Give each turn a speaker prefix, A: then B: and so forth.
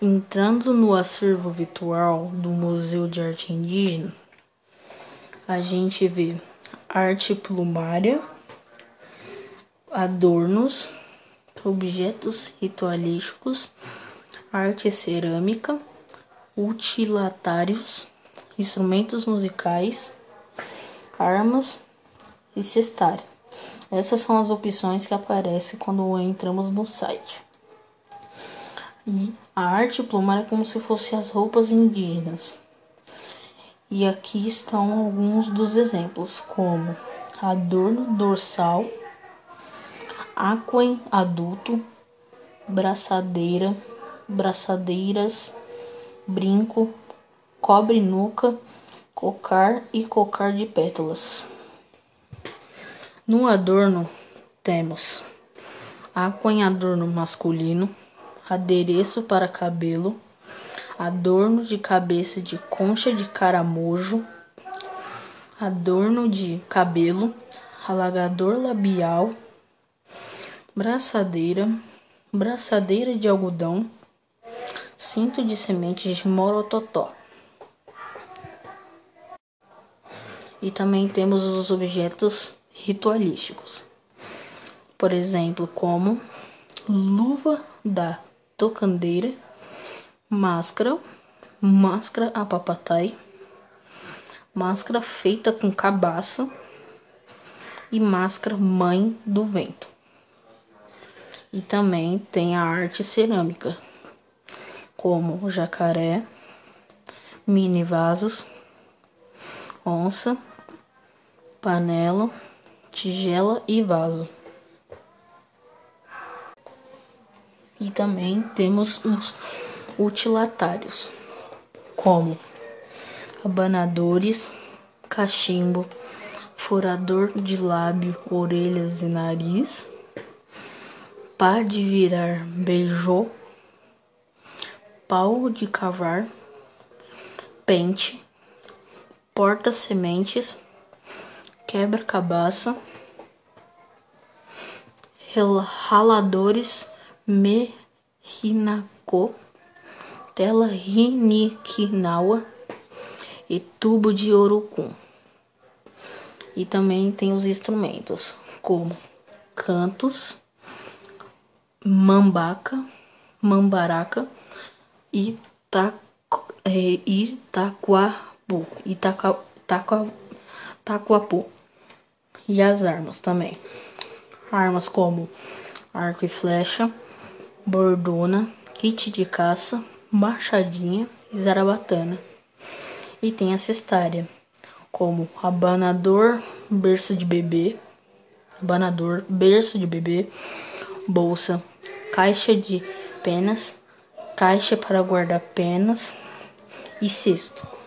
A: Entrando no acervo virtual do Museu de Arte Indígena, a gente vê arte plumária, adornos, objetos ritualísticos, arte cerâmica, utilitários, instrumentos musicais, armas e cestário. Essas são as opções que aparecem quando entramos no site. E a arte plumária é como se fossem as roupas indígenas. E aqui estão alguns dos exemplos, como adorno dorsal, aquém adulto, braçadeira, braçadeiras, brinco, cobre nuca, cocar e cocar de pétalas. No adorno temos aquém adorno masculino, adereço para cabelo, adorno de cabeça de concha de caramujo, adorno de cabelo, alagador labial, braçadeira, braçadeira de algodão, cinto de sementes de morototó. E também temos os objetos ritualísticos. Por exemplo, como luva da tocandeira, máscara, máscara a papatai, máscara feita com cabaça e máscara mãe do vento. E também tem a arte cerâmica, como jacaré, mini vasos, onça, panela, tigela e vaso. E também temos os utilitários, como abanadores, cachimbo, furador de lábio, orelhas e nariz, pá de virar beijô, pau de cavar, pente, porta-sementes, quebra-cabaça, raladores, Merinacô, tela Riniquinaua e tubo de Urucum. E também tem os instrumentos, como cantos, mambaca, mambaraca e é, Itaquapu, Itaca, Taquapu. E as armas também. Armas como arco e flecha, bordona, kit de caça, machadinha e zarabatana. E tem a cestária, como abanador, berço de bebê, abanador, berço de bebê, bolsa, caixa de penas, caixa para guardar penas e cesto.